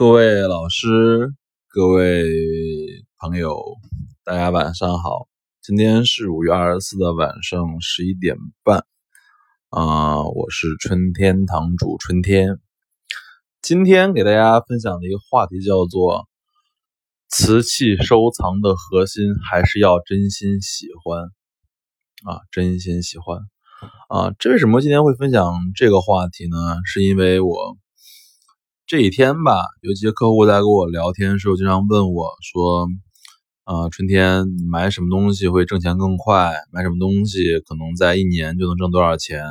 各位老师，各位朋友，大家晚上好。今天是五月二十四的晚上十一点半，啊，我是春天堂主春天。今天给大家分享的一个话题叫做“瓷器收藏的核心还是要真心喜欢”，啊，真心喜欢，啊，这为什么今天会分享这个话题呢？是因为我。这几天吧，有几个客户在跟我聊天的时候，经常问我说：“啊，春天买什么东西会挣钱更快？买什么东西可能在一年就能挣多少钱？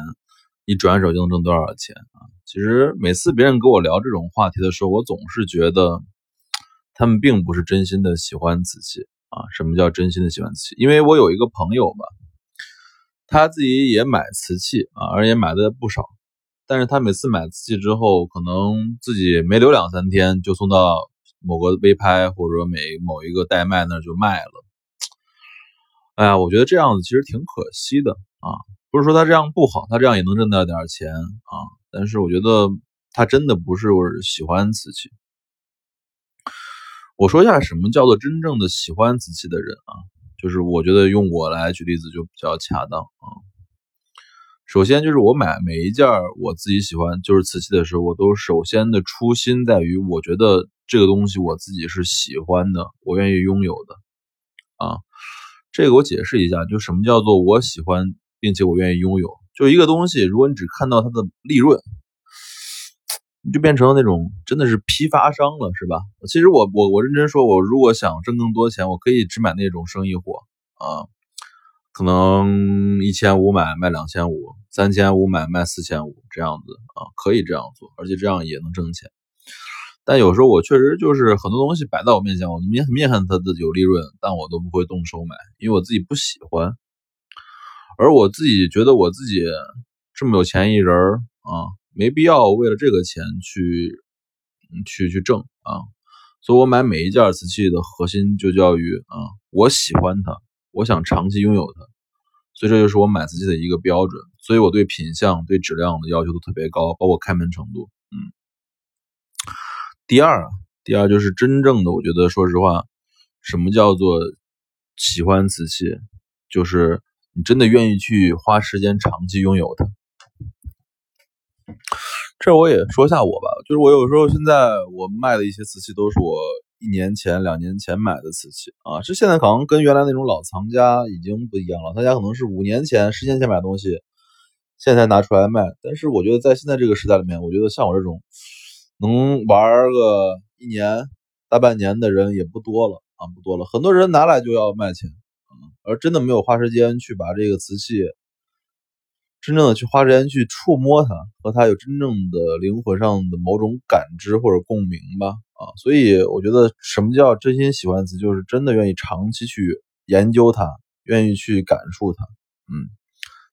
一转手就能挣多少钱？”啊，其实每次别人跟我聊这种话题的时候，我总是觉得他们并不是真心的喜欢瓷器啊。什么叫真心的喜欢瓷器？因为我有一个朋友吧，他自己也买瓷器啊，而且买的不少。但是他每次买瓷器之后，可能自己没留两三天，就送到某个微拍或者每某一个代卖那就卖了。哎呀，我觉得这样子其实挺可惜的啊！不是说他这样不好，他这样也能挣到点钱啊。但是我觉得他真的不是喜欢瓷器。我说一下什么叫做真正的喜欢瓷器的人啊？就是我觉得用我来举例子就比较恰当啊。首先就是我买每一件我自己喜欢就是瓷器的时候，我都首先的初心在于，我觉得这个东西我自己是喜欢的，我愿意拥有的。啊，这个我解释一下，就什么叫做我喜欢并且我愿意拥有，就一个东西，如果你只看到它的利润，你就变成了那种真的是批发商了，是吧？其实我我我认真说，我如果想挣更多钱，我可以只买那种生意货啊。可能一千五买卖两千五，三千五买卖四千五这样子啊，可以这样做，而且这样也能挣钱。但有时候我确实就是很多东西摆在我面前，我面面看它的有利润，但我都不会动手买，因为我自己不喜欢。而我自己觉得我自己这么有钱一人啊，没必要为了这个钱去去去挣啊。所以我买每一件瓷器的核心就叫于啊，我喜欢它。我想长期拥有它，所以这就是我买瓷器的一个标准。所以我对品相、对质量的要求都特别高，包括开门程度。嗯，第二，第二就是真正的，我觉得说实话，什么叫做喜欢瓷器，就是你真的愿意去花时间长期拥有它。这我也说下我吧，就是我有时候现在我卖的一些瓷器都是我。一年前、两年前买的瓷器啊，这现在可能跟原来那种老藏家已经不一样了。他家可能是五年前、十年前买东西，现在拿出来卖。但是我觉得在现在这个时代里面，我觉得像我这种能玩个一年、大半年的人也不多了啊，不多了。很多人拿来就要卖钱啊，而真的没有花时间去把这个瓷器。真正的去花时间去触摸它，和它有真正的灵魂上的某种感知或者共鸣吧，啊，所以我觉得什么叫真心喜欢瓷，就是真的愿意长期去研究它，愿意去感受它。嗯，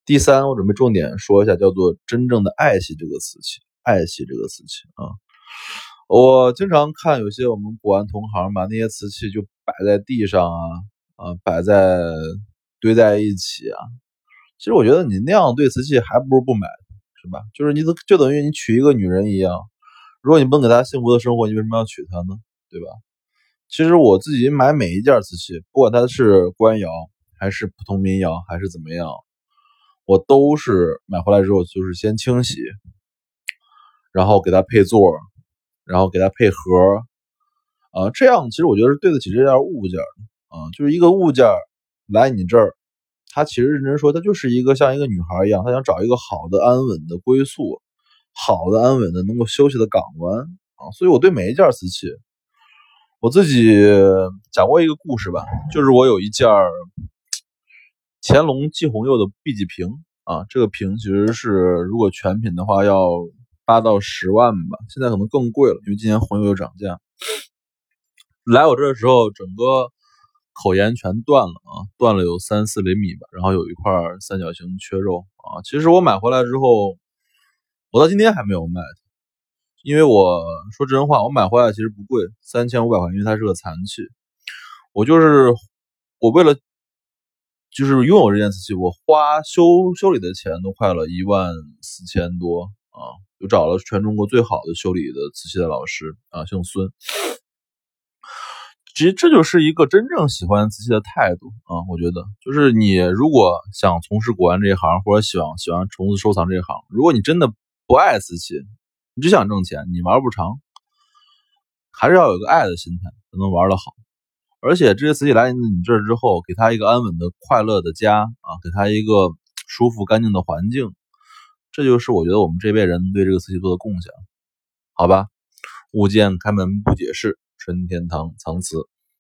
第三，我准备重点说一下，叫做真正的爱惜这个瓷器，爱惜这个瓷器啊。我经常看有些我们古玩同行把那些瓷器就摆在地上啊，啊，摆在堆在一起啊。其实我觉得你那样对瓷器还不如不买，是吧？就是你都就等于你娶一个女人一样，如果你不能给她幸福的生活，你为什么要娶她呢？对吧？其实我自己买每一件瓷器，不管它是官窑还是普通民窑还是怎么样，我都是买回来之后就是先清洗，然后给它配座，然后给它配盒，啊，这样其实我觉得是对得起这件物件的啊，就是一个物件来你这儿。他其实认真说，他就是一个像一个女孩一样，他想找一个好的、安稳的归宿，好的、安稳的能够休息的港湾啊。所以我对每一件瓷器，我自己讲过一个故事吧，就是我有一件乾隆季红釉的碧玺瓶啊，这个瓶其实是如果全品的话要八到十万吧，现在可能更贵了，因为今年红釉又涨价。来我这的时候，整个。口沿全断了啊，断了有三四厘米吧，然后有一块三角形缺肉啊。其实我买回来之后，我到今天还没有卖因为我说真话，我买回来其实不贵，三千五百块，因为它是个残器。我就是我为了就是拥有这件瓷器，我花修修理的钱都快了一万四千多啊，就，找了全中国最好的修理的瓷器的老师啊，姓孙。其实这就是一个真正喜欢瓷器的态度啊，我觉得就是你如果想从事古玩这一行，或者喜欢喜欢虫子收藏这一行，如果你真的不爱瓷器，你只想挣钱，你玩不长，还是要有个爱的心态才能玩得好。而且这些瓷器来你这儿之后，给他一个安稳的、快乐的家啊，给他一个舒服干净的环境，这就是我觉得我们这辈人对这个瓷器做的贡献，好吧？物件开门不解释。春天堂藏瓷。